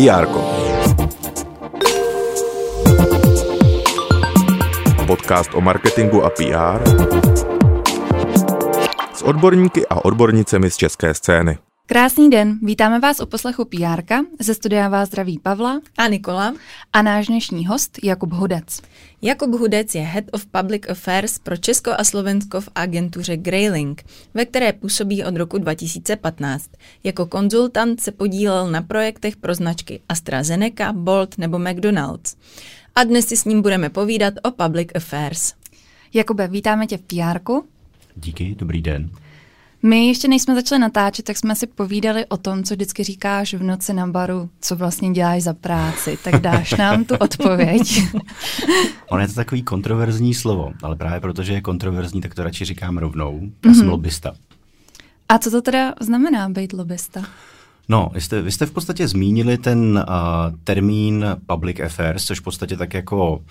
PR. Podcast o marketingu a PR s odborníky a odbornicemi z české scény. Krásný den, vítáme vás u poslechu PR. Ze studia vás zdraví Pavla a Nikola a náš dnešní host Jakub Hudec. Jakub Hudec je Head of Public Affairs pro Česko a Slovensko v agentuře Graylink, ve které působí od roku 2015. Jako konzultant se podílel na projektech pro značky AstraZeneca, Bolt nebo McDonald's. A dnes si s ním budeme povídat o Public Affairs. Jakube, vítáme tě v PR. Díky, dobrý den. My ještě nejsme začali natáčet, tak jsme si povídali o tom, co vždycky říkáš v noci na baru, co vlastně děláš za práci. Tak dáš nám tu odpověď. On je to takový kontroverzní slovo, ale právě protože je kontroverzní, tak to radši říkám rovnou. Já mm-hmm. jsem lobista. A co to teda znamená být lobista? No, vy jste, vy jste v podstatě zmínili ten uh, termín public affairs, což v podstatě tak jako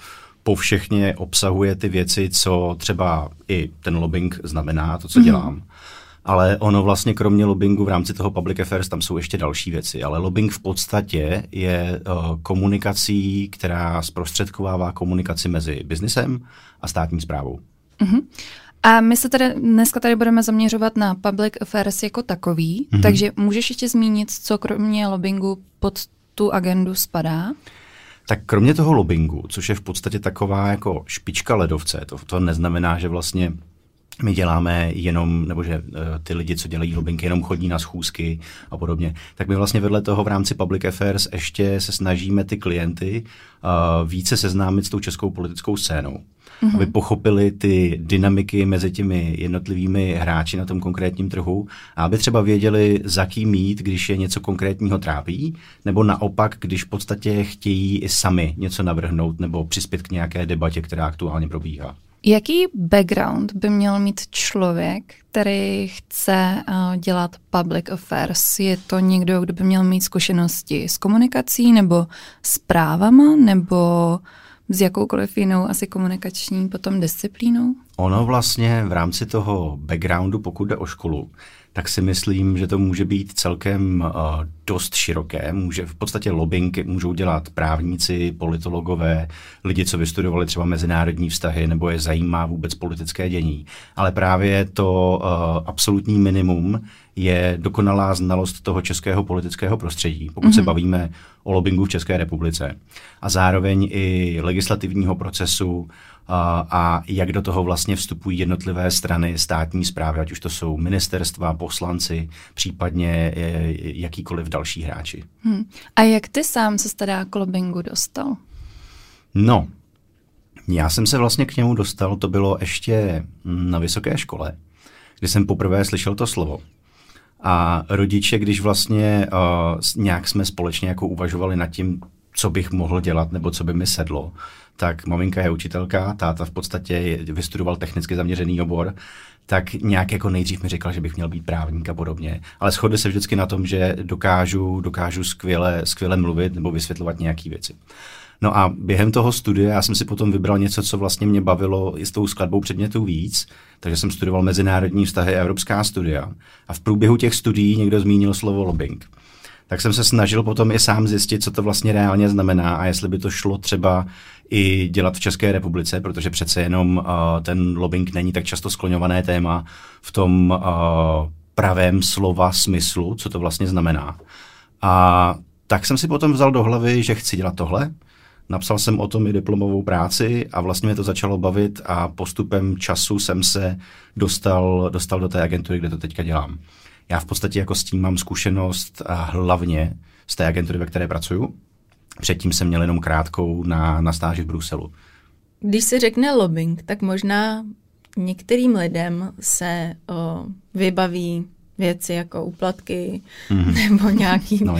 povšechně obsahuje ty věci, co třeba i ten lobbying znamená, to, co mm-hmm. dělám. Ale ono vlastně kromě lobbingu v rámci toho public affairs tam jsou ještě další věci. Ale lobbying v podstatě je uh, komunikací, která zprostředkovává komunikaci mezi biznesem a státní zprávou. Mm-hmm. A my se tady dneska tady budeme zaměřovat na public affairs jako takový, mm-hmm. takže můžeš ještě zmínit, co kromě lobbingu pod tu agendu spadá? Tak kromě toho lobbingu, což je v podstatě taková jako špička ledovce, to, to neznamená, že vlastně my děláme jenom, nebo že uh, ty lidi, co dělají lobbying, jenom chodí na schůzky a podobně, tak my vlastně vedle toho v rámci Public Affairs ještě se snažíme ty klienty uh, více seznámit s tou českou politickou scénou. Mm-hmm. Aby pochopili ty dynamiky mezi těmi jednotlivými hráči na tom konkrétním trhu a aby třeba věděli, za kým mít, když je něco konkrétního trápí, nebo naopak, když v podstatě chtějí i sami něco navrhnout nebo přispět k nějaké debatě, která aktuálně probíhá. Jaký background by měl mít člověk, který chce uh, dělat public affairs? Je to někdo, kdo by měl mít zkušenosti s komunikací nebo s právama nebo s jakoukoliv jinou asi komunikační potom disciplínou? Ono vlastně v rámci toho backgroundu, pokud jde o školu, tak si myslím, že to může být celkem uh, dost široké. Může v podstatě lobbying můžou dělat právníci, politologové, lidi, co vystudovali třeba mezinárodní vztahy nebo je zajímá vůbec politické dění. Ale právě to uh, absolutní minimum je dokonalá znalost toho českého politického prostředí, pokud mm-hmm. se mhm. bavíme o lobbingu v České republice. A zároveň i legislativního procesu, a jak do toho vlastně vstupují jednotlivé strany státní zprávy, ať už to jsou ministerstva, poslanci, případně e, jakýkoliv další hráči. Hmm. A jak ty sám se teda k lobbingu dostal? No, já jsem se vlastně k němu dostal, to bylo ještě na vysoké škole, kdy jsem poprvé slyšel to slovo. A rodiče, když vlastně uh, nějak jsme společně jako uvažovali nad tím, co bych mohl dělat nebo co by mi sedlo, tak maminka je učitelka, táta v podstatě vystudoval technicky zaměřený obor, tak nějak jako nejdřív mi říkal, že bych měl být právník a podobně. Ale shodli se vždycky na tom, že dokážu, dokážu skvěle, skvěle mluvit nebo vysvětlovat nějaké věci. No a během toho studia já jsem si potom vybral něco, co vlastně mě bavilo i s tou skladbou předmětů víc, takže jsem studoval mezinárodní vztahy a evropská studia. A v průběhu těch studií někdo zmínil slovo lobbying tak jsem se snažil potom i sám zjistit, co to vlastně reálně znamená a jestli by to šlo třeba i dělat v České republice, protože přece jenom uh, ten lobbying není tak často skloňované téma v tom uh, pravém slova smyslu, co to vlastně znamená. A tak jsem si potom vzal do hlavy, že chci dělat tohle. Napsal jsem o tom i diplomovou práci a vlastně mě to začalo bavit a postupem času jsem se dostal, dostal do té agentury, kde to teďka dělám. Já v podstatě jako s tím mám zkušenost hlavně z té agentury, ve které pracuju. Předtím jsem měl jenom krátkou na, na stáži v Bruselu. Když se řekne lobbying, tak možná některým lidem se o, vybaví věci jako úplatky mm-hmm. nebo nějaký no, uh,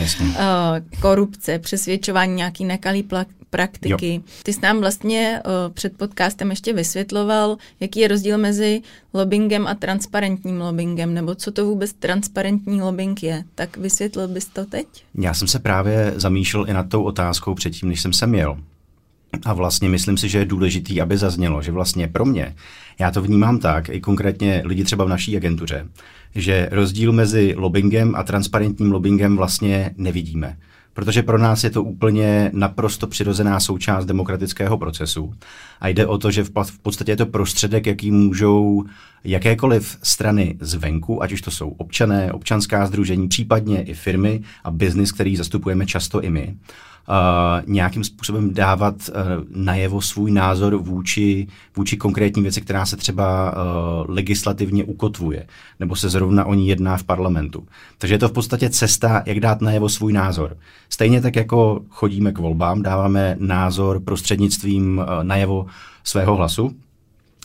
korupce, přesvědčování, nějaký nekalý pla- praktiky. Jo. Ty jsi nám vlastně uh, před podcastem ještě vysvětloval, jaký je rozdíl mezi lobbyingem a transparentním lobbyingem, nebo co to vůbec transparentní lobbying je. Tak vysvětlil bys to teď? Já jsem se právě zamýšlel i nad tou otázkou předtím, než jsem sem jel. A vlastně myslím si, že je důležitý, aby zaznělo, že vlastně pro mě, já to vnímám tak, i konkrétně lidi třeba v naší agentuře, že rozdíl mezi lobbyingem a transparentním lobbyingem vlastně nevidíme. protože pro nás je to úplně naprosto přirozená součást demokratického procesu. A jde o to, že v, podstatě je to prostředek, jaký můžou jakékoliv strany zvenku, ať už to jsou občané, občanská združení, případně i firmy a biznis, který zastupujeme často i my, nějakým způsobem dávat uh, najevo svůj názor vůči, vůči konkrétní věci, která se třeba uh, legislativně ukotvuje, nebo se zrovna o ní jedná v parlamentu. Takže je to v podstatě cesta, jak dát najevo svůj názor. Stejně tak, jako chodíme k volbám, dáváme názor prostřednictvím uh, najevo svého hlasu,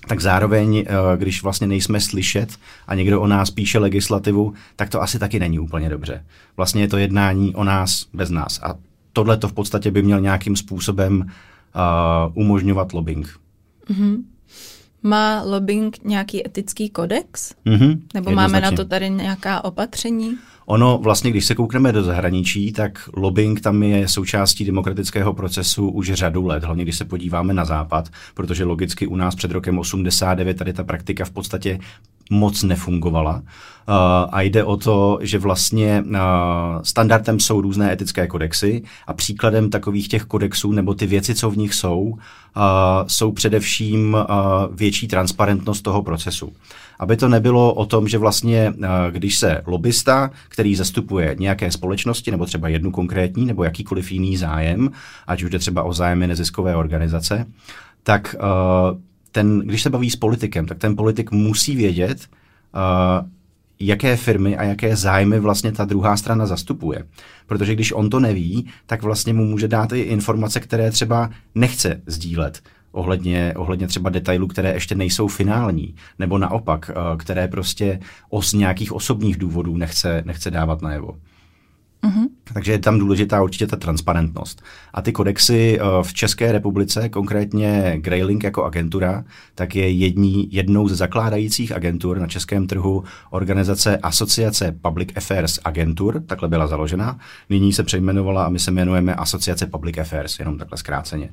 tak zároveň, když vlastně nejsme slyšet a někdo o nás píše legislativu, tak to asi taky není úplně dobře. Vlastně je to jednání o nás bez nás. A tohle to v podstatě by měl nějakým způsobem uh, umožňovat lobbying. Mm-hmm. Má lobbying nějaký etický kodex? Mm-hmm. Nebo máme na to tady nějaká opatření? Ono vlastně, když se koukneme do zahraničí, tak lobbying tam je součástí demokratického procesu už řadu let, hlavně když se podíváme na západ, protože logicky u nás před rokem 89 tady ta praktika v podstatě moc nefungovala. Uh, a jde o to, že vlastně uh, standardem jsou různé etické kodexy a příkladem takových těch kodexů nebo ty věci, co v nich jsou, uh, jsou především větší transparentnost toho procesu. Aby to nebylo o tom, že vlastně, když se lobista, který zastupuje nějaké společnosti, nebo třeba jednu konkrétní, nebo jakýkoliv jiný zájem, ať už jde třeba o zájmy neziskové organizace, tak ten, když se baví s politikem, tak ten politik musí vědět, uh, jaké firmy a jaké zájmy vlastně ta druhá strana zastupuje. Protože když on to neví, tak vlastně mu může dát i informace, které třeba nechce sdílet ohledně, ohledně třeba detailů, které ještě nejsou finální, nebo naopak, uh, které prostě os nějakých osobních důvodů nechce, nechce dávat najevo. Mm-hmm. Takže je tam důležitá určitě ta transparentnost. A ty kodexy eh, v České republice, konkrétně Graylink jako agentura, tak je jední, jednou ze zakládajících agentur na českém trhu organizace Asociace Public Affairs Agentur, takhle byla založena. Nyní se přejmenovala a my se jmenujeme Asociace Public Affairs, jenom takhle zkráceně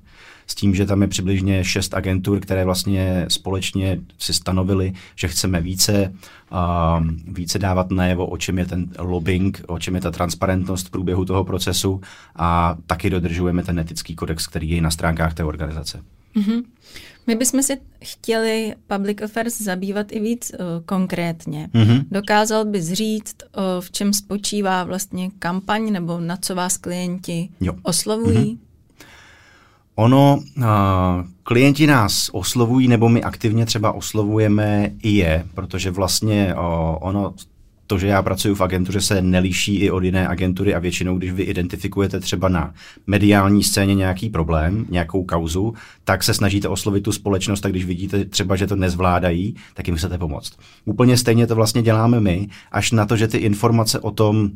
s tím, že tam je přibližně šest agentur, které vlastně společně si stanovili, že chceme více, uh, více dávat najevo, o čem je ten lobbying, o čem je ta transparentnost v průběhu toho procesu a taky dodržujeme ten etický kodex, který je na stránkách té organizace. Mm-hmm. My bychom si chtěli public affairs zabývat i víc uh, konkrétně. Mm-hmm. Dokázal bys říct, uh, v čem spočívá vlastně kampaň nebo na co vás klienti jo. oslovují? Mm-hmm. Ono, uh, klienti nás oslovují, nebo my aktivně třeba oslovujeme i je, protože vlastně uh, ono, to, že já pracuji v agentuře, se nelíší i od jiné agentury a většinou, když vy identifikujete třeba na mediální scéně nějaký problém, nějakou kauzu, tak se snažíte oslovit tu společnost a když vidíte třeba, že to nezvládají, tak jim chcete pomoct. Úplně stejně to vlastně děláme my, až na to, že ty informace o tom,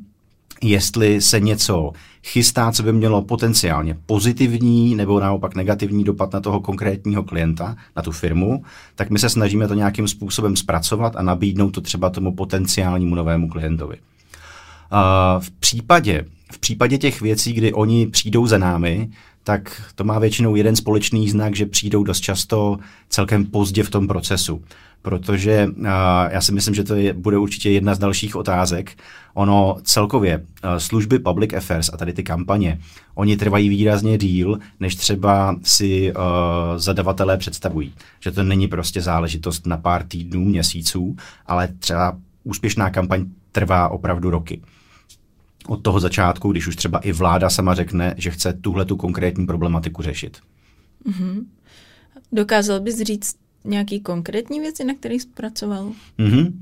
jestli se něco chystá, co by mělo potenciálně pozitivní nebo naopak negativní dopad na toho konkrétního klienta, na tu firmu, tak my se snažíme to nějakým způsobem zpracovat a nabídnout to třeba tomu potenciálnímu novému klientovi. v případě, v případě těch věcí, kdy oni přijdou za námi, tak to má většinou jeden společný znak, že přijdou dost často celkem pozdě v tom procesu protože uh, já si myslím, že to je, bude určitě jedna z dalších otázek. Ono celkově uh, služby public affairs a tady ty kampaně, oni trvají výrazně díl, než třeba si uh, zadavatelé představují. Že to není prostě záležitost na pár týdnů, měsíců, ale třeba úspěšná kampaň trvá opravdu roky od toho začátku, když už třeba i vláda sama řekne, že chce tuhle tu konkrétní problematiku řešit. Mm-hmm. Dokázal bys říct nějaký konkrétní věci, na kterých zpracoval? Mm-hmm.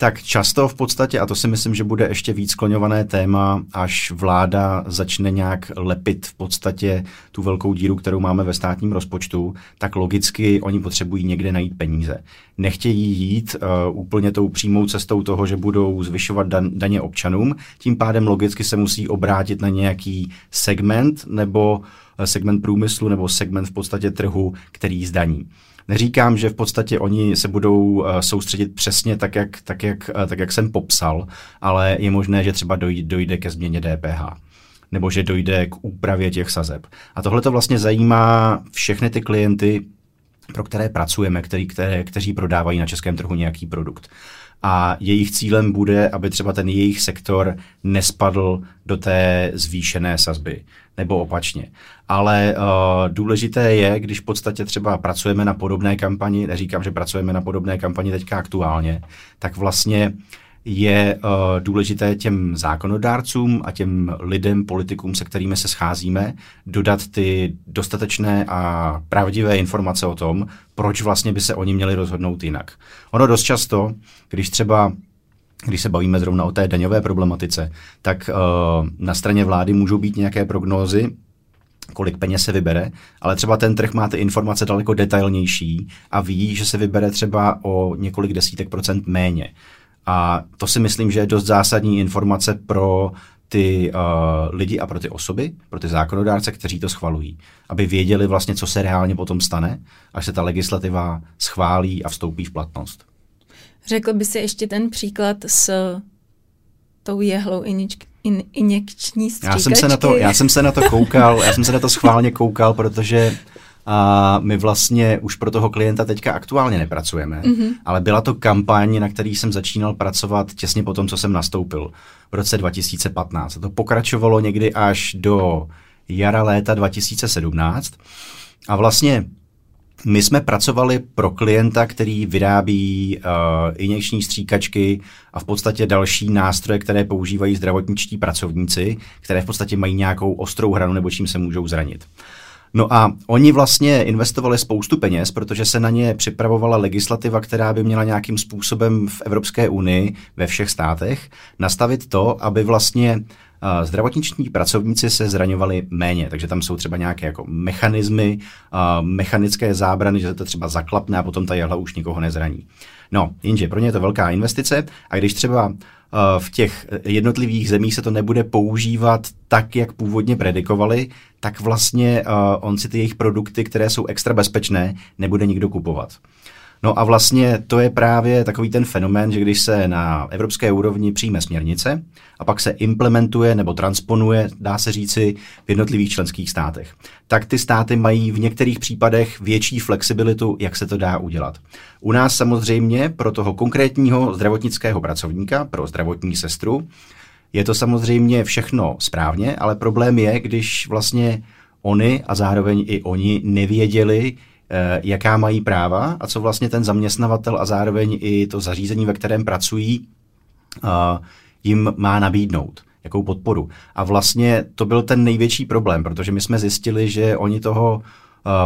Tak často v podstatě, a to si myslím, že bude ještě víc skloňované téma, až vláda začne nějak lepit v podstatě tu velkou díru, kterou máme ve státním rozpočtu, tak logicky oni potřebují někde najít peníze. Nechtějí jít uh, úplně tou přímou cestou toho, že budou zvyšovat dan- daně občanům, tím pádem logicky se musí obrátit na nějaký segment nebo uh, segment průmyslu nebo segment v podstatě trhu, který zdaní. Neříkám, že v podstatě oni se budou uh, soustředit přesně tak jak, tak, jak, uh, tak, jak jsem popsal, ale je možné, že třeba dojde, dojde ke změně DPH nebo že dojde k úpravě těch sazeb. A tohle to vlastně zajímá všechny ty klienty, pro které pracujeme, který, které, kteří prodávají na českém trhu nějaký produkt. A jejich cílem bude, aby třeba ten jejich sektor nespadl do té zvýšené sazby nebo opačně. Ale uh, důležité je, když v podstatě třeba pracujeme na podobné kampani, neříkám, že pracujeme na podobné kampani teďka aktuálně, tak vlastně je uh, důležité těm zákonodárcům a těm lidem, politikům, se kterými se scházíme, dodat ty dostatečné a pravdivé informace o tom, proč vlastně by se oni měli rozhodnout jinak. Ono dost často, když třeba když se bavíme zrovna o té daňové problematice, tak uh, na straně vlády můžou být nějaké prognózy, kolik peněz se vybere, ale třeba ten trh má ty informace daleko detailnější a ví, že se vybere třeba o několik desítek procent méně. A to si myslím, že je dost zásadní informace pro ty uh, lidi a pro ty osoby, pro ty zákonodárce, kteří to schvalují, aby věděli vlastně, co se reálně potom stane, až se ta legislativa schválí a vstoupí v platnost. Řekl by si ještě ten příklad s tou jehlou iničk, in, injekční já jsem, se na to, já jsem se na to koukal, já jsem se na to schválně koukal, protože a my vlastně už pro toho klienta teďka aktuálně nepracujeme, mm-hmm. ale byla to kampaň, na který jsem začínal pracovat těsně po tom, co jsem nastoupil v roce 2015. A to pokračovalo někdy až do jara léta 2017. A vlastně my jsme pracovali pro klienta, který vyrábí uh, injekční stříkačky a v podstatě další nástroje, které používají zdravotničtí pracovníci, které v podstatě mají nějakou ostrou hranu nebo čím se můžou zranit. No a oni vlastně investovali spoustu peněz, protože se na ně připravovala legislativa, která by měla nějakým způsobem v Evropské unii ve všech státech nastavit to, aby vlastně Uh, zdravotniční pracovníci se zraňovali méně, takže tam jsou třeba nějaké jako mechanismy, uh, mechanické zábrany, že se to třeba zaklapne a potom ta jehla už nikoho nezraní. No, jenže pro ně je to velká investice a když třeba v těch jednotlivých zemích se to nebude používat tak, jak původně predikovali, tak vlastně on si ty jejich produkty, které jsou extra bezpečné, nebude nikdo kupovat. No a vlastně to je právě takový ten fenomén, že když se na evropské úrovni přijme směrnice a pak se implementuje nebo transponuje, dá se říci, v jednotlivých členských státech, tak ty státy mají v některých případech větší flexibilitu, jak se to dá udělat. U nás samozřejmě pro toho konkrétního zdravotnického pracovníka, pro zdravotní sestru, je to samozřejmě všechno správně, ale problém je, když vlastně oni a zároveň i oni nevěděli, jaká mají práva a co vlastně ten zaměstnavatel a zároveň i to zařízení, ve kterém pracují, eh, jim má nabídnout jakou podporu. A vlastně to byl ten největší problém, protože my jsme zjistili, že oni toho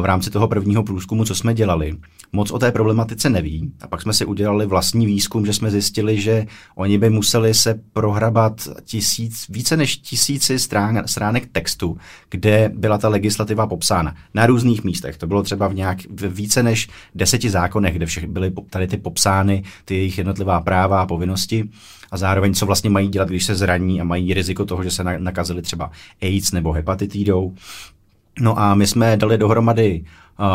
v rámci toho prvního průzkumu, co jsme dělali, moc o té problematice neví. A pak jsme si udělali vlastní výzkum, že jsme zjistili, že oni by museli se prohrabat tisíc, více než tisíci strán, stránek textu, kde byla ta legislativa popsána. Na různých místech. To bylo třeba v, nějak, v více než deseti zákonech, kde všech byly tady ty popsány, ty jejich jednotlivá práva a povinnosti a zároveň co vlastně mají dělat, když se zraní a mají riziko toho, že se nakazili třeba AIDS nebo hepatitidou. No a my jsme dali dohromady uh,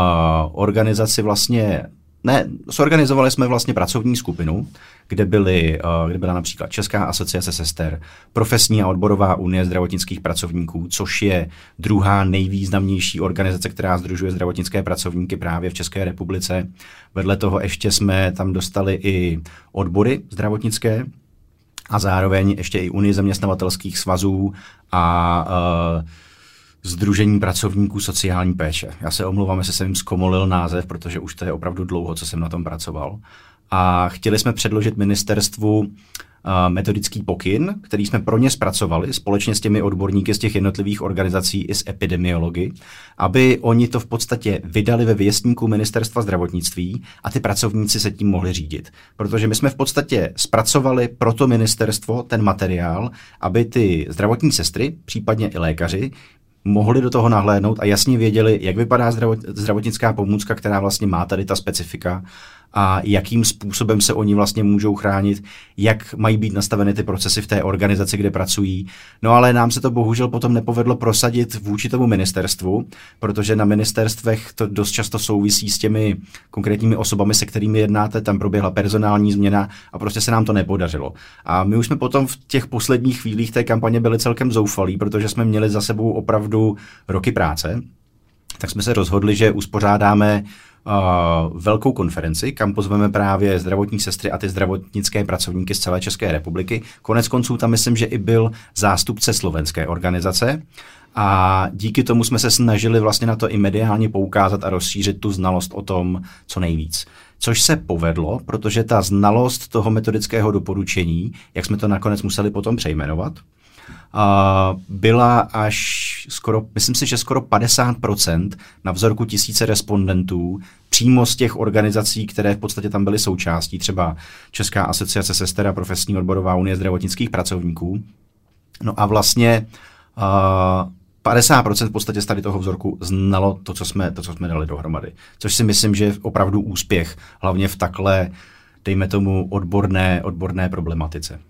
organizaci vlastně, ne, zorganizovali jsme vlastně pracovní skupinu, kde, byly, kde byla například Česká asociace sester, Profesní a odborová unie zdravotnických pracovníků, což je druhá nejvýznamnější organizace, která združuje zdravotnické pracovníky právě v České republice. Vedle toho ještě jsme tam dostali i odbory zdravotnické, a zároveň ještě i Unii zaměstnavatelských svazů a uh, Združení pracovníků sociální péče. Já se omlouvám, jestli jsem jim zkomolil název, protože už to je opravdu dlouho, co jsem na tom pracoval. A chtěli jsme předložit ministerstvu metodický pokyn, který jsme pro ně zpracovali společně s těmi odborníky z těch jednotlivých organizací i z epidemiology, aby oni to v podstatě vydali ve věstníku ministerstva zdravotnictví a ty pracovníci se tím mohli řídit. Protože my jsme v podstatě zpracovali pro to ministerstvo ten materiál, aby ty zdravotní sestry, případně i lékaři, mohli do toho nahlédnout a jasně věděli, jak vypadá zdravotnická pomůcka, která vlastně má tady ta specifika a jakým způsobem se oni vlastně můžou chránit, jak mají být nastaveny ty procesy v té organizaci, kde pracují. No ale nám se to bohužel potom nepovedlo prosadit vůči tomu ministerstvu, protože na ministerstvech to dost často souvisí s těmi konkrétními osobami, se kterými jednáte, tam proběhla personální změna a prostě se nám to nepodařilo. A my už jsme potom v těch posledních chvílích té kampaně byli celkem zoufalí, protože jsme měli za sebou opravdu roky práce, tak jsme se rozhodli, že uspořádáme uh, velkou konferenci, kam pozveme právě zdravotní sestry a ty zdravotnické pracovníky z celé České republiky. Konec konců tam myslím, že i byl zástupce slovenské organizace. A díky tomu jsme se snažili vlastně na to i mediálně poukázat a rozšířit tu znalost o tom co nejvíc. Což se povedlo, protože ta znalost toho metodického doporučení, jak jsme to nakonec museli potom přejmenovat, byla až skoro, myslím si, že skoro 50% na vzorku tisíce respondentů přímo z těch organizací, které v podstatě tam byly součástí, třeba Česká asociace sester a profesní odborová unie zdravotnických pracovníků. No a vlastně uh, 50% v podstatě z tady toho vzorku znalo to, co jsme, to, co jsme dali dohromady. Což si myslím, že je opravdu úspěch, hlavně v takhle, dejme tomu, odborné, odborné problematice.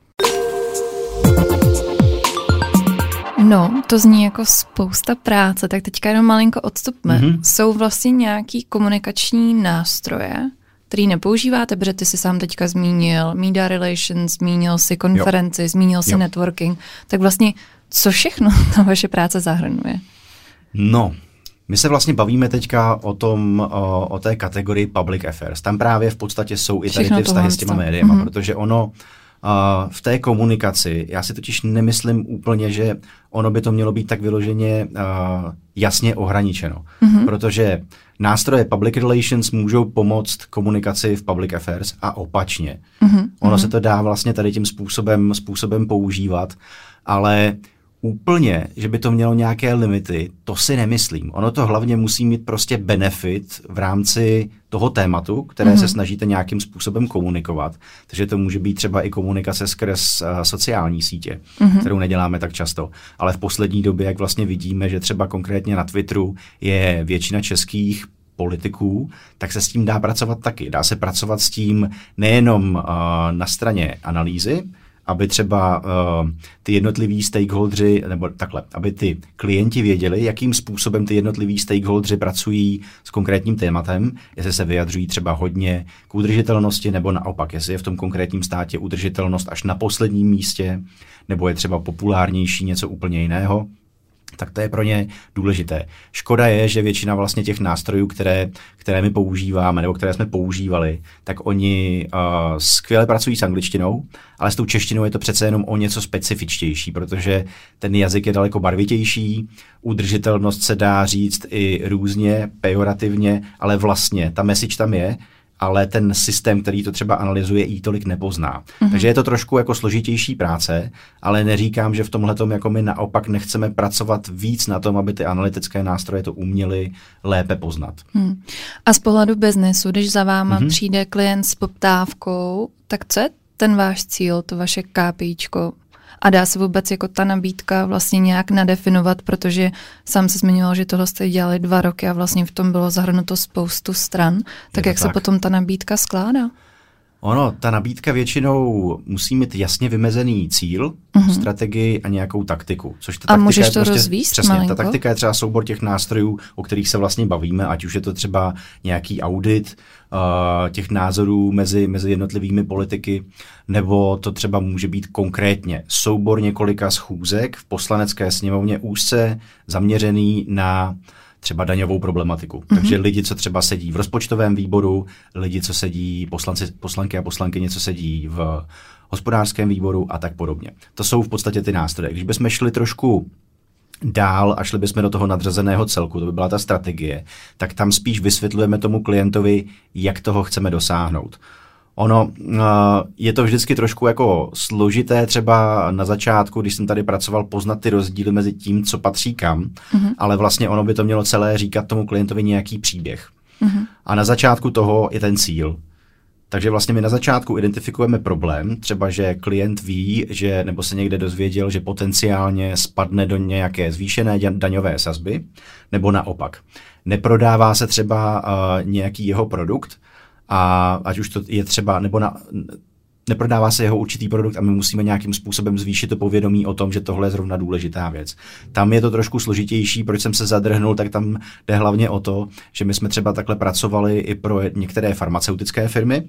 No, to zní jako spousta práce, tak teďka jenom malinko odstupme. Mm-hmm. Jsou vlastně nějaký komunikační nástroje, který nepoužíváte, protože ty si sám teďka zmínil media relations, zmínil si konferenci, jo. zmínil si jo. networking, tak vlastně co všechno ta vaše práce zahrnuje? No, my se vlastně bavíme teďka o tom, o, o té kategorii public affairs. Tam právě v podstatě jsou i tady ty vztahy s těma médiama, mm-hmm. protože ono Uh, v té komunikaci, já si totiž nemyslím úplně, že ono by to mělo být tak vyloženě uh, jasně ohraničeno, mm-hmm. protože nástroje public relations můžou pomoct komunikaci v public affairs a opačně. Mm-hmm. Ono mm-hmm. se to dá vlastně tady tím způsobem, způsobem používat, ale úplně, že by to mělo nějaké limity, to si nemyslím. Ono to hlavně musí mít prostě benefit v rámci toho tématu, které mm-hmm. se mhm. snažíte nějakým způsobem komunikovat. Takže to může být třeba i komunikace skrz uh, sociální sítě, mm-hmm. kterou neděláme tak často. Ale v poslední době, jak vlastně vidíme, že třeba konkrétně na Twitteru je většina českých politiků, tak se s tím dá pracovat taky. Dá se pracovat s tím nejenom uh, na straně analýzy, aby třeba uh, ty jednotliví stakeholdři, nebo takhle, aby ty klienti věděli, jakým způsobem ty jednotliví stakeholdři pracují s konkrétním tématem, jestli se vyjadřují třeba hodně k udržitelnosti, nebo naopak, jestli je v tom konkrétním státě udržitelnost až na posledním místě, nebo je třeba populárnější něco úplně jiného tak to je pro ně důležité. Škoda je, že většina vlastně těch nástrojů, které, které my používáme nebo které jsme používali, tak oni uh, skvěle pracují s angličtinou, ale s tou češtinou je to přece jenom o něco specifičtější, protože ten jazyk je daleko barvitější, udržitelnost se dá říct i různě, pejorativně, ale vlastně ta message tam je, ale ten systém, který to třeba analyzuje, jí tolik nepozná. Mm-hmm. Takže je to trošku jako složitější práce, ale neříkám, že v tomhle jako my naopak nechceme pracovat víc na tom, aby ty analytické nástroje to uměly lépe poznat. Mm. A z pohledu biznesu, když za váma mm-hmm. přijde klient s poptávkou, tak co je ten váš cíl, to vaše KPIčko? A dá se vůbec jako ta nabídka vlastně nějak nadefinovat, protože sám se zmiňoval, že tohle jste dělali dva roky a vlastně v tom bylo zahrnuto spoustu stran. Tak jak tak. se potom ta nabídka skládá? Ono, ta nabídka většinou musí mít jasně vymezený cíl, uh-huh. strategii a nějakou taktiku. Což ta a můžeš to prostě, rozvíst Přesně, malinko? ta taktika je třeba soubor těch nástrojů, o kterých se vlastně bavíme, ať už je to třeba nějaký audit uh, těch názorů mezi, mezi jednotlivými politiky, nebo to třeba může být konkrétně soubor několika schůzek v poslanecké sněmovně úzce zaměřený na uh, třeba daňovou problematiku. Mm-hmm. Takže lidi, co třeba sedí v rozpočtovém výboru, lidi, co sedí, poslanci, poslanky a poslanky, co sedí v hospodářském výboru a tak podobně. To jsou v podstatě ty nástroje. Když bychom šli trošku dál a šli bychom do toho nadřazeného celku, to by byla ta strategie, tak tam spíš vysvětlujeme tomu klientovi, jak toho chceme dosáhnout. Ono uh, je to vždycky trošku jako složité třeba na začátku, když jsem tady pracoval, poznat ty rozdíly mezi tím, co patří kam, uh-huh. ale vlastně ono by to mělo celé říkat tomu klientovi nějaký příběh. Uh-huh. A na začátku toho je ten cíl. Takže vlastně my na začátku identifikujeme problém, třeba že klient ví, že nebo se někde dozvěděl, že potenciálně spadne do nějaké zvýšené daňové sazby, nebo naopak. Neprodává se třeba uh, nějaký jeho produkt, a ať už to je třeba, nebo na, neprodává se jeho určitý produkt a my musíme nějakým způsobem zvýšit to povědomí o tom, že tohle je zrovna důležitá věc. Tam je to trošku složitější, proč jsem se zadrhnul, tak tam jde hlavně o to, že my jsme třeba takhle pracovali i pro některé farmaceutické firmy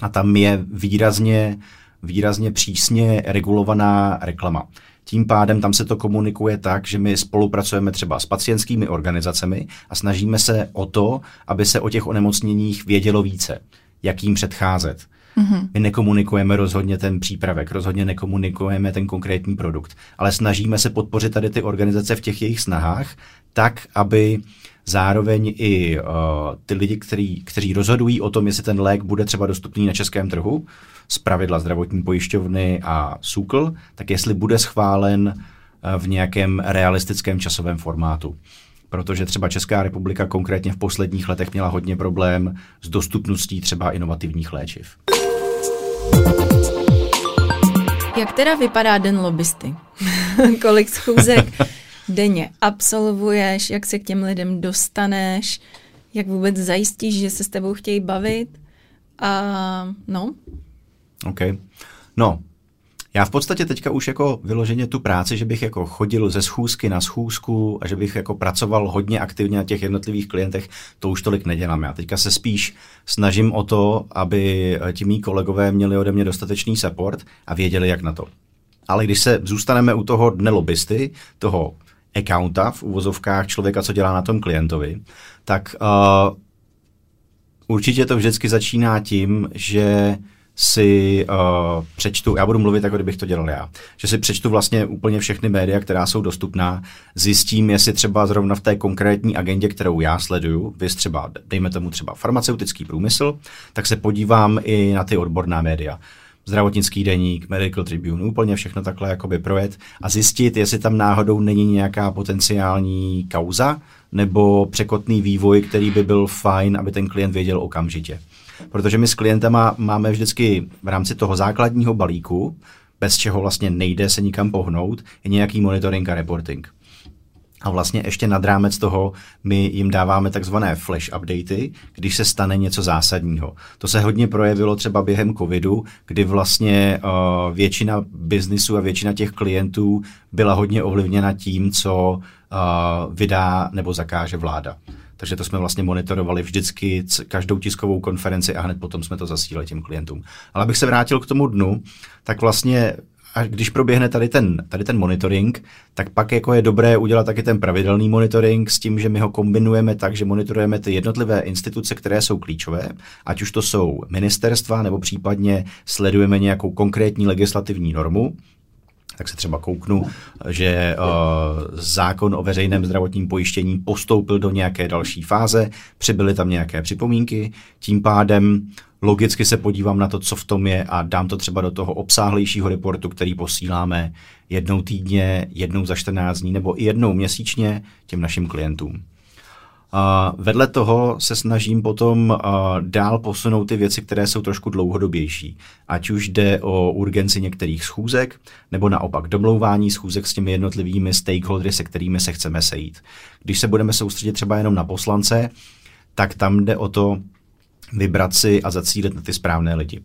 a tam je výrazně, výrazně přísně regulovaná reklama. Tím pádem tam se to komunikuje tak, že my spolupracujeme třeba s pacientskými organizacemi a snažíme se o to, aby se o těch onemocněních vědělo více, jak jim předcházet. Mm-hmm. My nekomunikujeme rozhodně ten přípravek, rozhodně nekomunikujeme ten konkrétní produkt, ale snažíme se podpořit tady ty organizace v těch jejich snahách, tak, aby zároveň i uh, ty lidi, který, kteří rozhodují o tom, jestli ten lék bude třeba dostupný na českém trhu, z pravidla zdravotní pojišťovny a SÚKL, tak jestli bude schválen uh, v nějakém realistickém časovém formátu protože třeba Česká republika konkrétně v posledních letech měla hodně problém s dostupností třeba inovativních léčiv. Jak teda vypadá den lobbysty? Kolik schůzek denně absolvuješ, jak se k těm lidem dostaneš, jak vůbec zajistíš, že se s tebou chtějí bavit a no. OK. No, já v podstatě teďka už jako vyloženě tu práci, že bych jako chodil ze schůzky na schůzku a že bych jako pracoval hodně aktivně na těch jednotlivých klientech, to už tolik nedělám. Já teďka se spíš snažím o to, aby ti mý kolegové měli ode mě dostatečný support a věděli, jak na to. Ale když se zůstaneme u toho dne lobbysty, toho accounta v uvozovkách člověka, co dělá na tom klientovi, tak uh, určitě to vždycky začíná tím, že si uh, přečtu, já budu mluvit, jako kdybych to dělal já, že si přečtu vlastně úplně všechny média, která jsou dostupná, zjistím, jestli třeba zrovna v té konkrétní agendě, kterou já sleduju, vy třeba, dejme tomu třeba farmaceutický průmysl, tak se podívám i na ty odborná média zdravotnický deník, Medical Tribune, úplně všechno takhle jakoby projet a zjistit, jestli tam náhodou není nějaká potenciální kauza nebo překotný vývoj, který by byl fajn, aby ten klient věděl okamžitě. Protože my s klientama máme vždycky v rámci toho základního balíku, bez čeho vlastně nejde se nikam pohnout, je nějaký monitoring a reporting. A vlastně ještě nad rámec toho my jim dáváme takzvané flash updaty, když se stane něco zásadního. To se hodně projevilo třeba během covidu, kdy vlastně uh, většina biznisu a většina těch klientů byla hodně ovlivněna tím, co uh, vydá nebo zakáže vláda. Takže to jsme vlastně monitorovali vždycky každou tiskovou konferenci a hned potom jsme to zasílali těm klientům. Ale abych se vrátil k tomu dnu, tak vlastně a když proběhne tady ten, tady ten monitoring, tak pak jako je dobré udělat taky ten pravidelný monitoring s tím, že my ho kombinujeme tak, že monitorujeme ty jednotlivé instituce, které jsou klíčové, ať už to jsou ministerstva, nebo případně sledujeme nějakou konkrétní legislativní normu, tak se třeba kouknu, že uh, zákon o veřejném zdravotním pojištění postoupil do nějaké další fáze, přibyly tam nějaké připomínky, tím pádem logicky se podívám na to, co v tom je a dám to třeba do toho obsáhlejšího reportu, který posíláme jednou týdně, jednou za 14 dní nebo i jednou měsíčně těm našim klientům. A vedle toho se snažím potom dál posunout ty věci, které jsou trošku dlouhodobější. Ať už jde o urgenci některých schůzek, nebo naopak domlouvání schůzek s těmi jednotlivými stakeholdery, se kterými se chceme sejít. Když se budeme soustředit třeba jenom na poslance, tak tam jde o to vybrat si a zacílit na ty správné lidi.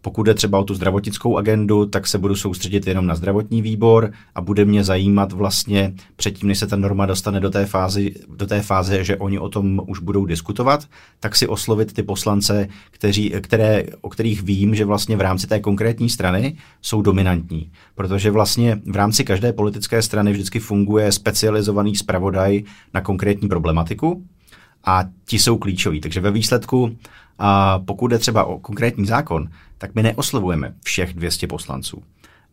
Pokud jde třeba o tu zdravotnickou agendu, tak se budu soustředit jenom na zdravotní výbor a bude mě zajímat vlastně předtím, než se ta norma dostane do té, fázy, do té fáze, že oni o tom už budou diskutovat, tak si oslovit ty poslance, kteří, které, o kterých vím, že vlastně v rámci té konkrétní strany jsou dominantní. Protože vlastně v rámci každé politické strany vždycky funguje specializovaný zpravodaj na konkrétní problematiku, a ti jsou klíčoví. Takže ve výsledku, a pokud jde třeba o konkrétní zákon, tak my neoslovujeme všech 200 poslanců.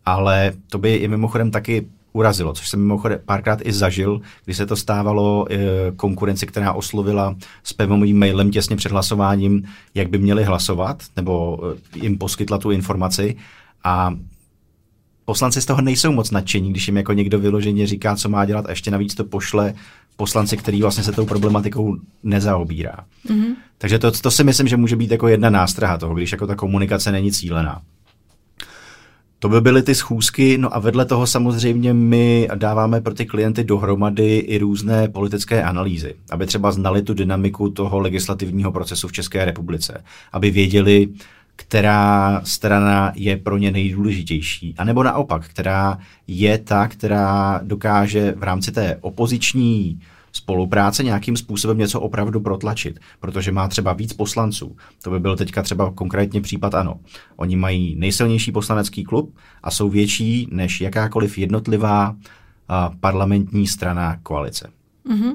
Ale to by i mimochodem taky urazilo, což jsem mimochodem párkrát i zažil, kdy se to stávalo e, konkurenci, která oslovila s pevným mailem těsně před hlasováním, jak by měli hlasovat, nebo e, jim poskytla tu informaci a poslanci z toho nejsou moc nadšení, když jim jako někdo vyloženě říká, co má dělat a ještě navíc to pošle poslanci, který vlastně se tou problematikou nezaobírá. Mm-hmm. Takže to, to si myslím, že může být jako jedna nástraha toho, když jako ta komunikace není cílená. To by byly ty schůzky, no a vedle toho samozřejmě my dáváme pro ty klienty dohromady i různé politické analýzy, aby třeba znali tu dynamiku toho legislativního procesu v České republice, aby věděli, která strana je pro ně nejdůležitější, anebo naopak, která je ta, která dokáže v rámci té opoziční spolupráce nějakým způsobem něco opravdu protlačit, protože má třeba víc poslanců. To by byl teďka třeba konkrétně případ ANO. Oni mají nejsilnější poslanecký klub a jsou větší než jakákoliv jednotlivá parlamentní strana koalice. Uh-huh.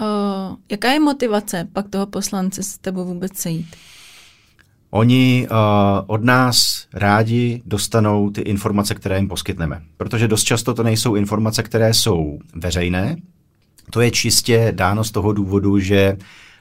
Uh, jaká je motivace pak toho poslance s tebou vůbec sejít? Oni uh, od nás rádi dostanou ty informace, které jim poskytneme. Protože dost často to nejsou informace, které jsou veřejné. To je čistě dáno z toho důvodu, že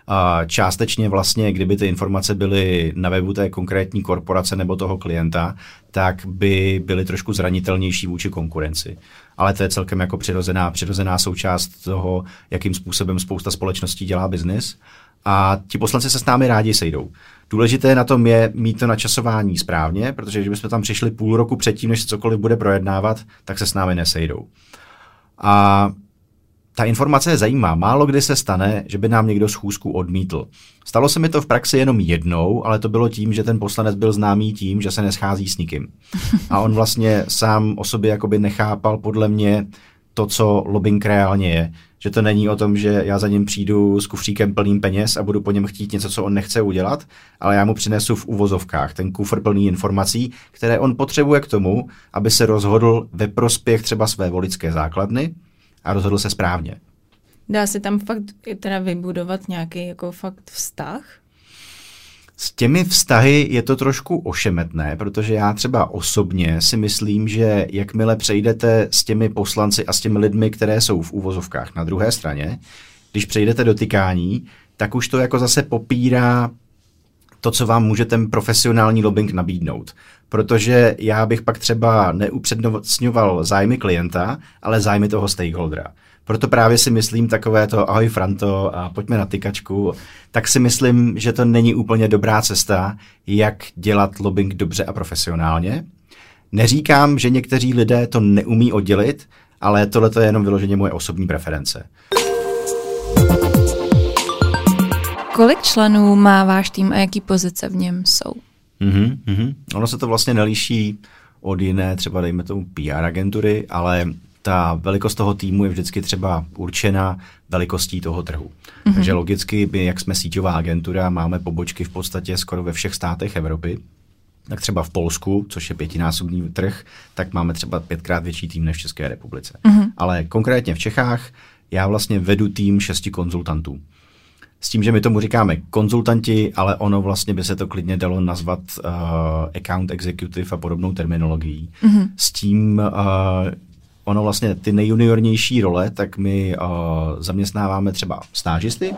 uh, částečně vlastně, kdyby ty informace byly na webu té konkrétní korporace nebo toho klienta, tak by byly trošku zranitelnější vůči konkurenci. Ale to je celkem jako přirozená, přirozená součást toho, jakým způsobem spousta společností dělá biznis. A ti poslanci se s námi rádi sejdou. Důležité na tom je mít to načasování správně, protože když bychom tam přišli půl roku předtím, než se cokoliv bude projednávat, tak se s námi nesejdou. A ta informace je zajímá. Málo kdy se stane, že by nám někdo schůzku odmítl. Stalo se mi to v praxi jenom jednou, ale to bylo tím, že ten poslanec byl známý tím, že se neschází s nikým. A on vlastně sám o sobě jakoby nechápal podle mě to, co lobbying reálně je. Že to není o tom, že já za ním přijdu s kufříkem plným peněz a budu po něm chtít něco, co on nechce udělat, ale já mu přinesu v uvozovkách ten kufr plný informací, které on potřebuje k tomu, aby se rozhodl ve prospěch třeba své voličské základny a rozhodl se správně. Dá se tam fakt teda vybudovat nějaký jako fakt vztah? S těmi vztahy je to trošku ošemetné, protože já třeba osobně si myslím, že jakmile přejdete s těmi poslanci a s těmi lidmi, které jsou v úvozovkách na druhé straně, když přejdete do tykání, tak už to jako zase popírá to, co vám může ten profesionální lobbying nabídnout. Protože já bych pak třeba neupřednostňoval zájmy klienta, ale zájmy toho stakeholdera. Proto právě si myslím takové to ahoj Franto a pojďme na tykačku, tak si myslím, že to není úplně dobrá cesta, jak dělat lobbying dobře a profesionálně. Neříkám, že někteří lidé to neumí oddělit, ale tohle je jenom vyloženě moje osobní preference. Kolik členů má váš tým a jaký pozice v něm jsou? Mm-hmm, mm-hmm. Ono se to vlastně nelíší od jiné, třeba dejme tomu PR agentury, ale ta velikost toho týmu je vždycky třeba určena velikostí toho trhu. Mm-hmm. Takže logicky, my, jak jsme síťová agentura, máme pobočky v podstatě skoro ve všech státech Evropy. Tak třeba v Polsku, což je pětinásobný trh, tak máme třeba pětkrát větší tým než v České republice. Mm-hmm. Ale konkrétně v Čechách já vlastně vedu tým šesti konzultantů. S tím, že my tomu říkáme konzultanti, ale ono vlastně by se to klidně dalo nazvat uh, account executive a podobnou terminologií. Mm-hmm. S tím, uh, ono vlastně ty nejjuniornější role, tak my uh, zaměstnáváme třeba stážisty,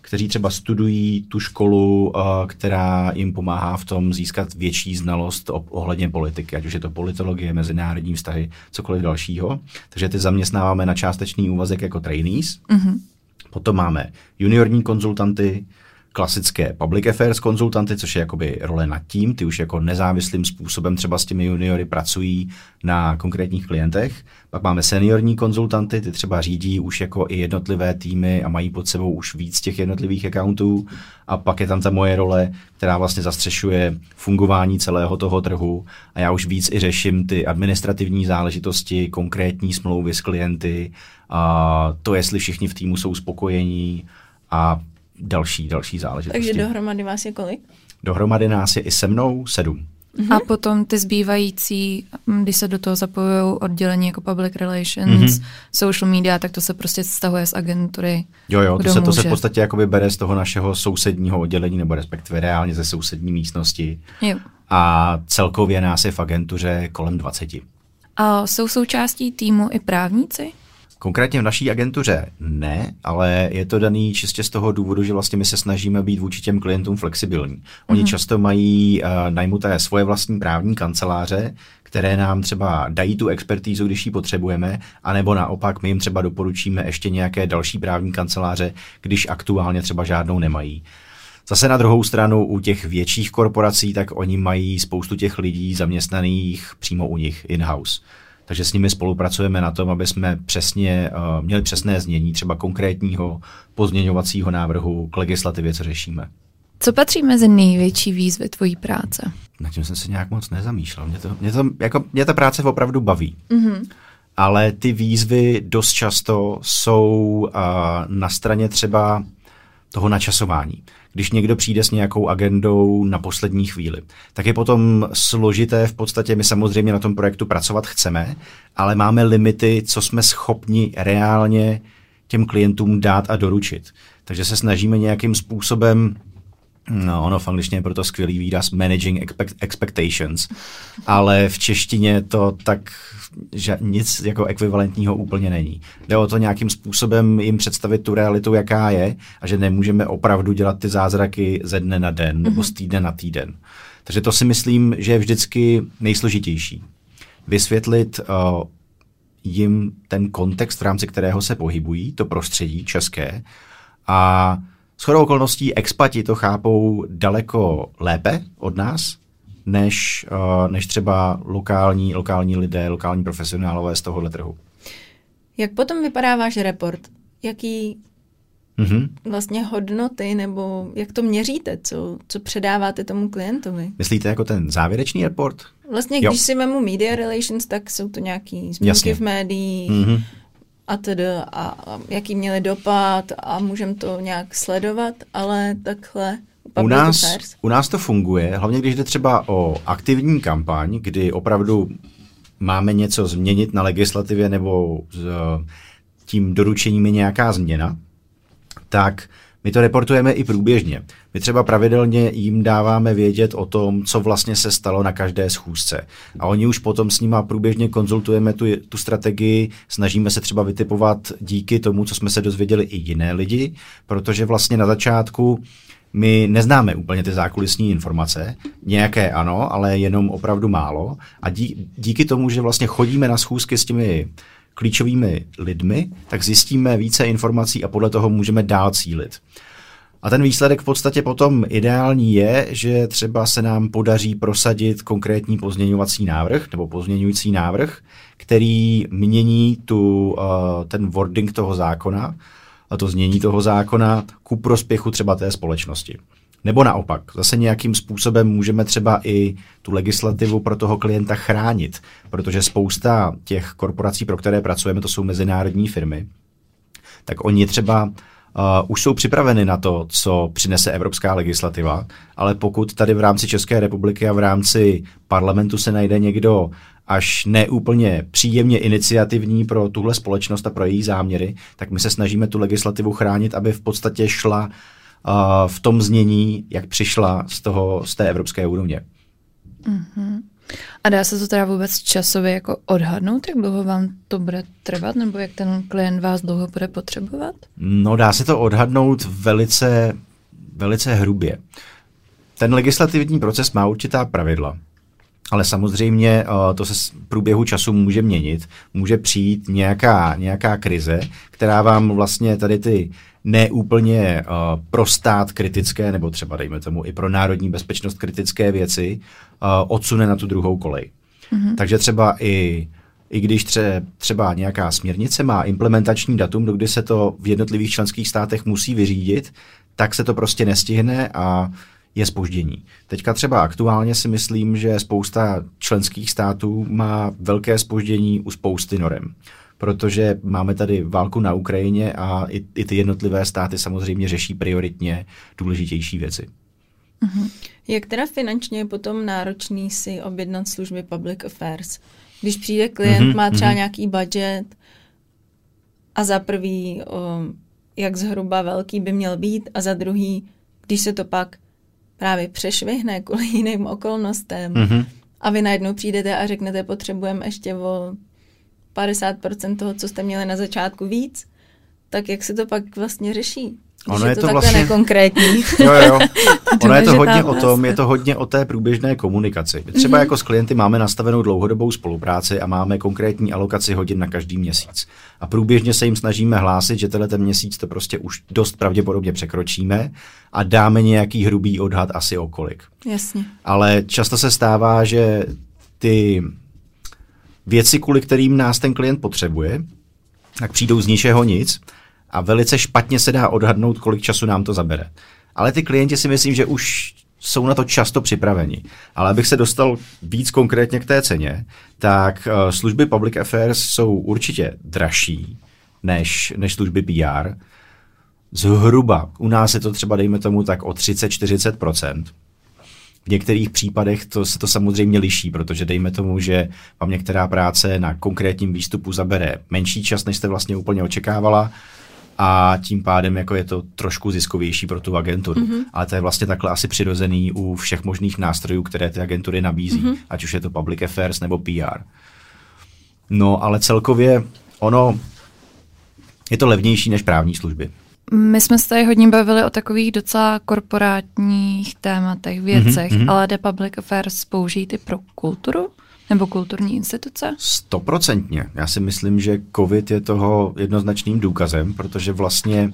kteří třeba studují tu školu, uh, která jim pomáhá v tom získat větší znalost ohledně politiky, ať už je to politologie, mezinárodní vztahy, cokoliv dalšího. Takže ty zaměstnáváme na částečný úvazek jako trainees. Mm-hmm. Potom máme juniorní konzultanty, klasické public affairs konzultanty, což je jakoby role nad tím, ty už jako nezávislým způsobem třeba s těmi juniory pracují na konkrétních klientech. Pak máme seniorní konzultanty, ty třeba řídí už jako i jednotlivé týmy a mají pod sebou už víc těch jednotlivých accountů. A pak je tam ta moje role, která vlastně zastřešuje fungování celého toho trhu a já už víc i řeším ty administrativní záležitosti, konkrétní smlouvy s klienty, a to, jestli všichni v týmu jsou spokojení a další, další záležitosti. Takže dohromady vás je kolik? Dohromady nás je i se mnou sedm. Mm-hmm. A potom ty zbývající, mm, když se do toho zapojují oddělení jako public relations, mm-hmm. social media, tak to se prostě stahuje z agentury. Jo, jo, to se, to se v podstatě jakoby bere z toho našeho sousedního oddělení, nebo respektive reálně ze sousední místnosti. Jo. A celkově nás je v agentuře kolem 20. A jsou součástí týmu i právníci? Konkrétně v naší agentuře ne, ale je to daný čistě z toho důvodu, že vlastně my se snažíme být vůči těm klientům flexibilní. Oni mm-hmm. často mají uh, najmuté svoje vlastní právní kanceláře, které nám třeba dají tu expertízu, když ji potřebujeme, anebo naopak my jim třeba doporučíme ještě nějaké další právní kanceláře, když aktuálně třeba žádnou nemají. Zase na druhou stranu u těch větších korporací, tak oni mají spoustu těch lidí zaměstnaných přímo u nich in-house takže s nimi spolupracujeme na tom, aby jsme přesně uh, měli přesné znění třeba konkrétního pozměňovacího návrhu k legislativě, co řešíme. Co patří mezi největší výzvy tvojí práce? Na tím jsem se nějak moc nezamýšlel. Mě, to, mě, to, jako, mě ta práce opravdu baví. Mm-hmm. ale ty výzvy dost často jsou na straně třeba toho načasování. Když někdo přijde s nějakou agendou na poslední chvíli, tak je potom složité v podstatě, my samozřejmě na tom projektu pracovat chceme, ale máme limity, co jsme schopni reálně těm klientům dát a doručit. Takže se snažíme nějakým způsobem No, ono v angličtině je proto skvělý výraz managing expectations, ale v češtině to tak že nic jako ekvivalentního úplně není. Jde o to nějakým způsobem jim představit tu realitu, jaká je a že nemůžeme opravdu dělat ty zázraky ze dne na den nebo z týdne na týden. Takže to si myslím, že je vždycky nejsložitější. Vysvětlit uh, jim ten kontext, v rámci kterého se pohybují, to prostředí české a Shodou okolností expati to chápou daleko lépe od nás, než, uh, než třeba lokální, lokální lidé, lokální profesionálové z tohohle trhu. Jak potom vypadá váš report? Jaký mm-hmm. vlastně hodnoty nebo jak to měříte, co, co předáváte tomu klientovi? Myslíte jako ten závěrečný report? Vlastně, když jo. si vemu media relations, tak jsou to nějaký zmínky Jasně. v médiích, mm-hmm a tedy a, jaký měli dopad a můžeme to nějak sledovat, ale takhle u nás, u nás to funguje, hlavně když jde třeba o aktivní kampaň, kdy opravdu máme něco změnit na legislativě nebo s tím doručením je nějaká změna, tak my to reportujeme i průběžně. My třeba pravidelně jim dáváme vědět o tom, co vlastně se stalo na každé schůzce. A oni už potom s nima průběžně konzultujeme tu, tu strategii, snažíme se třeba vytipovat díky tomu, co jsme se dozvěděli i jiné lidi, protože vlastně na začátku my neznáme úplně ty zákulisní informace, nějaké ano, ale jenom opravdu málo. A dí, díky tomu, že vlastně chodíme na schůzky s těmi klíčovými lidmi, tak zjistíme více informací a podle toho můžeme dál cílit. A ten výsledek v podstatě potom ideální je, že třeba se nám podaří prosadit konkrétní pozměňovací návrh nebo pozměňující návrh, který mění tu, uh, ten wording toho zákona a to znění toho zákona ku prospěchu třeba té společnosti. Nebo naopak, zase nějakým způsobem můžeme třeba i tu legislativu pro toho klienta chránit, protože spousta těch korporací, pro které pracujeme, to jsou mezinárodní firmy, tak oni třeba uh, už jsou připraveny na to, co přinese evropská legislativa, ale pokud tady v rámci České republiky a v rámci parlamentu se najde někdo až neúplně příjemně iniciativní pro tuhle společnost a pro její záměry, tak my se snažíme tu legislativu chránit, aby v podstatě šla v tom znění, jak přišla z, toho, z té evropské úrovně. Mm-hmm. A dá se to teda vůbec časově jako odhadnout, jak dlouho vám to bude trvat, nebo jak ten klient vás dlouho bude potřebovat? No dá se to odhadnout velice, velice hrubě. Ten legislativní proces má určitá pravidla. Ale samozřejmě eh, to se v průběhu času může měnit. Může přijít nějaká, nějaká krize, která vám vlastně tady ty neúplně uh, pro stát kritické, nebo třeba dejme tomu i pro národní bezpečnost kritické věci, uh, odsune na tu druhou kolej. Mm-hmm. Takže třeba i i když tře, třeba nějaká směrnice má implementační datum, do kdy se to v jednotlivých členských státech musí vyřídit, tak se to prostě nestihne a je spoždění. Teďka třeba aktuálně si myslím, že spousta členských států má velké spoždění u spousty norem protože máme tady válku na Ukrajině a i, i ty jednotlivé státy samozřejmě řeší prioritně důležitější věci. Uh-huh. Jak teda finančně je potom náročný si objednat služby Public Affairs? Když přijde klient, uh-huh, má třeba uh-huh. nějaký budget a za prvý, o, jak zhruba velký by měl být a za druhý, když se to pak právě přešvihne kvůli jiným okolnostem uh-huh. a vy najednou přijdete a řeknete, potřebujeme ještě o 50% toho, co jste měli na začátku víc, tak jak se to pak vlastně řeší? Ono je, je to, to vlastně nekonkrétní. Jo, jo. ono je to hodně o tom, je to hodně o té průběžné komunikaci. Třeba mm-hmm. jako s klienty máme nastavenou dlouhodobou spolupráci a máme konkrétní alokaci hodin na každý měsíc. A průběžně se jim snažíme hlásit, že tenhle ten měsíc to prostě už dost pravděpodobně překročíme a dáme nějaký hrubý odhad asi o kolik. Jasně. Ale často se stává, že ty věci, kvůli kterým nás ten klient potřebuje, tak přijdou z ničeho nic a velice špatně se dá odhadnout, kolik času nám to zabere. Ale ty klienti si myslím, že už jsou na to často připraveni. Ale abych se dostal víc konkrétně k té ceně, tak uh, služby Public Affairs jsou určitě dražší než, než služby PR. Zhruba, u nás je to třeba, dejme tomu, tak o 30-40%. V některých případech to se to samozřejmě liší, protože dejme tomu, že vám některá práce na konkrétním výstupu zabere menší čas, než jste vlastně úplně očekávala, a tím pádem jako je to trošku ziskovější pro tu agenturu. Mm-hmm. Ale to je vlastně takhle asi přirozený u všech možných nástrojů, které ty agentury nabízí, mm-hmm. ať už je to public affairs nebo PR. No, ale celkově ono je to levnější než právní služby. My jsme se tady hodně bavili o takových docela korporátních tématech, věcech, mm-hmm. ale jde Public Affairs použít i pro kulturu? Nebo kulturní instituce? Stoprocentně. Já si myslím, že COVID je toho jednoznačným důkazem, protože vlastně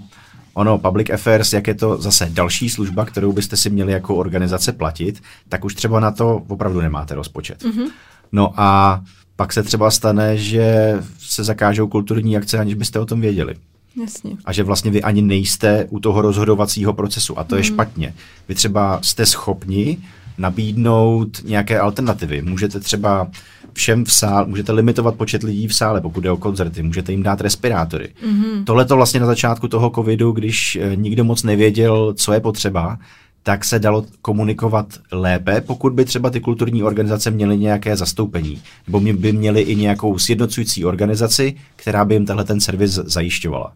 ono, Public Affairs, jak je to zase další služba, kterou byste si měli jako organizace platit, tak už třeba na to opravdu nemáte rozpočet. Mm-hmm. No a pak se třeba stane, že se zakážou kulturní akce, aniž byste o tom věděli. Jasně. A že vlastně vy ani nejste u toho rozhodovacího procesu. A to mm. je špatně. Vy třeba jste schopni nabídnout nějaké alternativy. Můžete třeba všem v sále, můžete limitovat počet lidí v sále, pokud jde o koncerty, můžete jim dát respirátory. Mm-hmm. Tohle to vlastně na začátku toho covidu, když eh, nikdo moc nevěděl, co je potřeba, tak se dalo komunikovat lépe, pokud by třeba ty kulturní organizace měly nějaké zastoupení, nebo by měly i nějakou sjednocující organizaci, která by jim tenhle ten servis zajišťovala.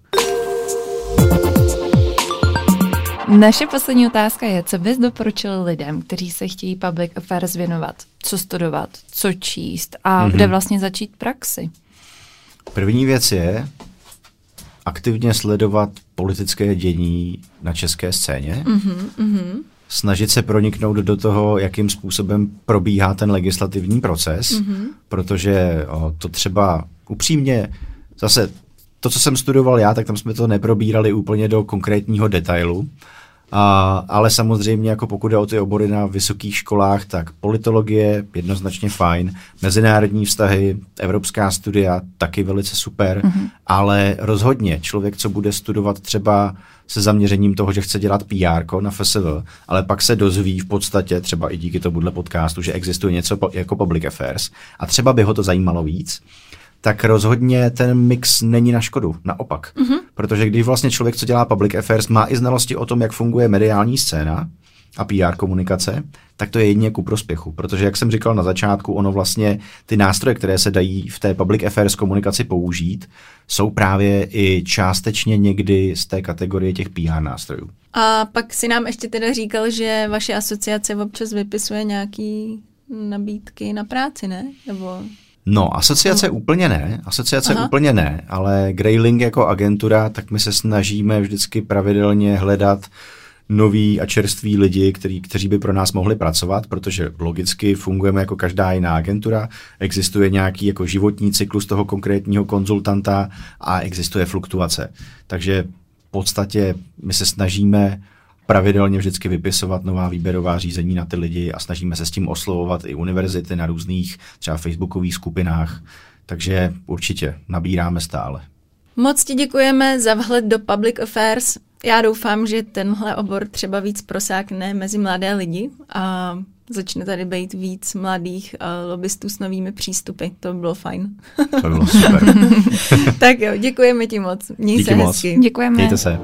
Naše poslední otázka je, co bys doporučil lidem, kteří se chtějí public affairs věnovat? Co studovat, co číst a mm-hmm. kde vlastně začít praxi? První věc je aktivně sledovat politické dění na české scéně. Mm-hmm, snažit se proniknout do toho, jakým způsobem probíhá ten legislativní proces, mm-hmm. protože o, to třeba upřímně, zase to, co jsem studoval já, tak tam jsme to neprobírali úplně do konkrétního detailu, a, ale samozřejmě, jako pokud jde o ty obory na vysokých školách, tak politologie jednoznačně fajn, mezinárodní vztahy, evropská studia taky velice super, mm-hmm. ale rozhodně člověk, co bude studovat třeba se zaměřením toho, že chce dělat PR na FSV, ale pak se dozví v podstatě třeba i díky tomuhle podcastu, že existuje něco jako public affairs. A třeba by ho to zajímalo víc, tak rozhodně ten mix není na škodu, naopak. Mm-hmm. Protože když vlastně člověk, co dělá public affairs, má i znalosti o tom, jak funguje mediální scéna a PR komunikace, tak to je jedině ku prospěchu. Protože, jak jsem říkal na začátku, ono vlastně ty nástroje, které se dají v té public affairs komunikaci použít, jsou právě i částečně někdy z té kategorie těch PR nástrojů. A pak si nám ještě teda říkal, že vaše asociace občas vypisuje nějaký nabídky na práci, ne? Nebo No, asociace no. úplně ne, asociace Aha. úplně ne, ale Grayling jako agentura, tak my se snažíme vždycky pravidelně hledat noví a čerství lidi, který, kteří by pro nás mohli pracovat, protože logicky fungujeme jako každá jiná agentura, existuje nějaký jako životní cyklus toho konkrétního konzultanta a existuje fluktuace. Takže v podstatě my se snažíme pravidelně vždycky vypisovat nová výběrová řízení na ty lidi a snažíme se s tím oslovovat i univerzity na různých třeba facebookových skupinách. Takže určitě nabíráme stále. Moc ti děkujeme za vhled do Public Affairs. Já doufám, že tenhle obor třeba víc prosákne mezi mladé lidi a začne tady být víc mladých uh, lobbystů s novými přístupy. To by bylo fajn. To by bylo super. tak jo, děkujeme ti moc. Měj Díky se moc. hezky. Děkujeme. Mějte se.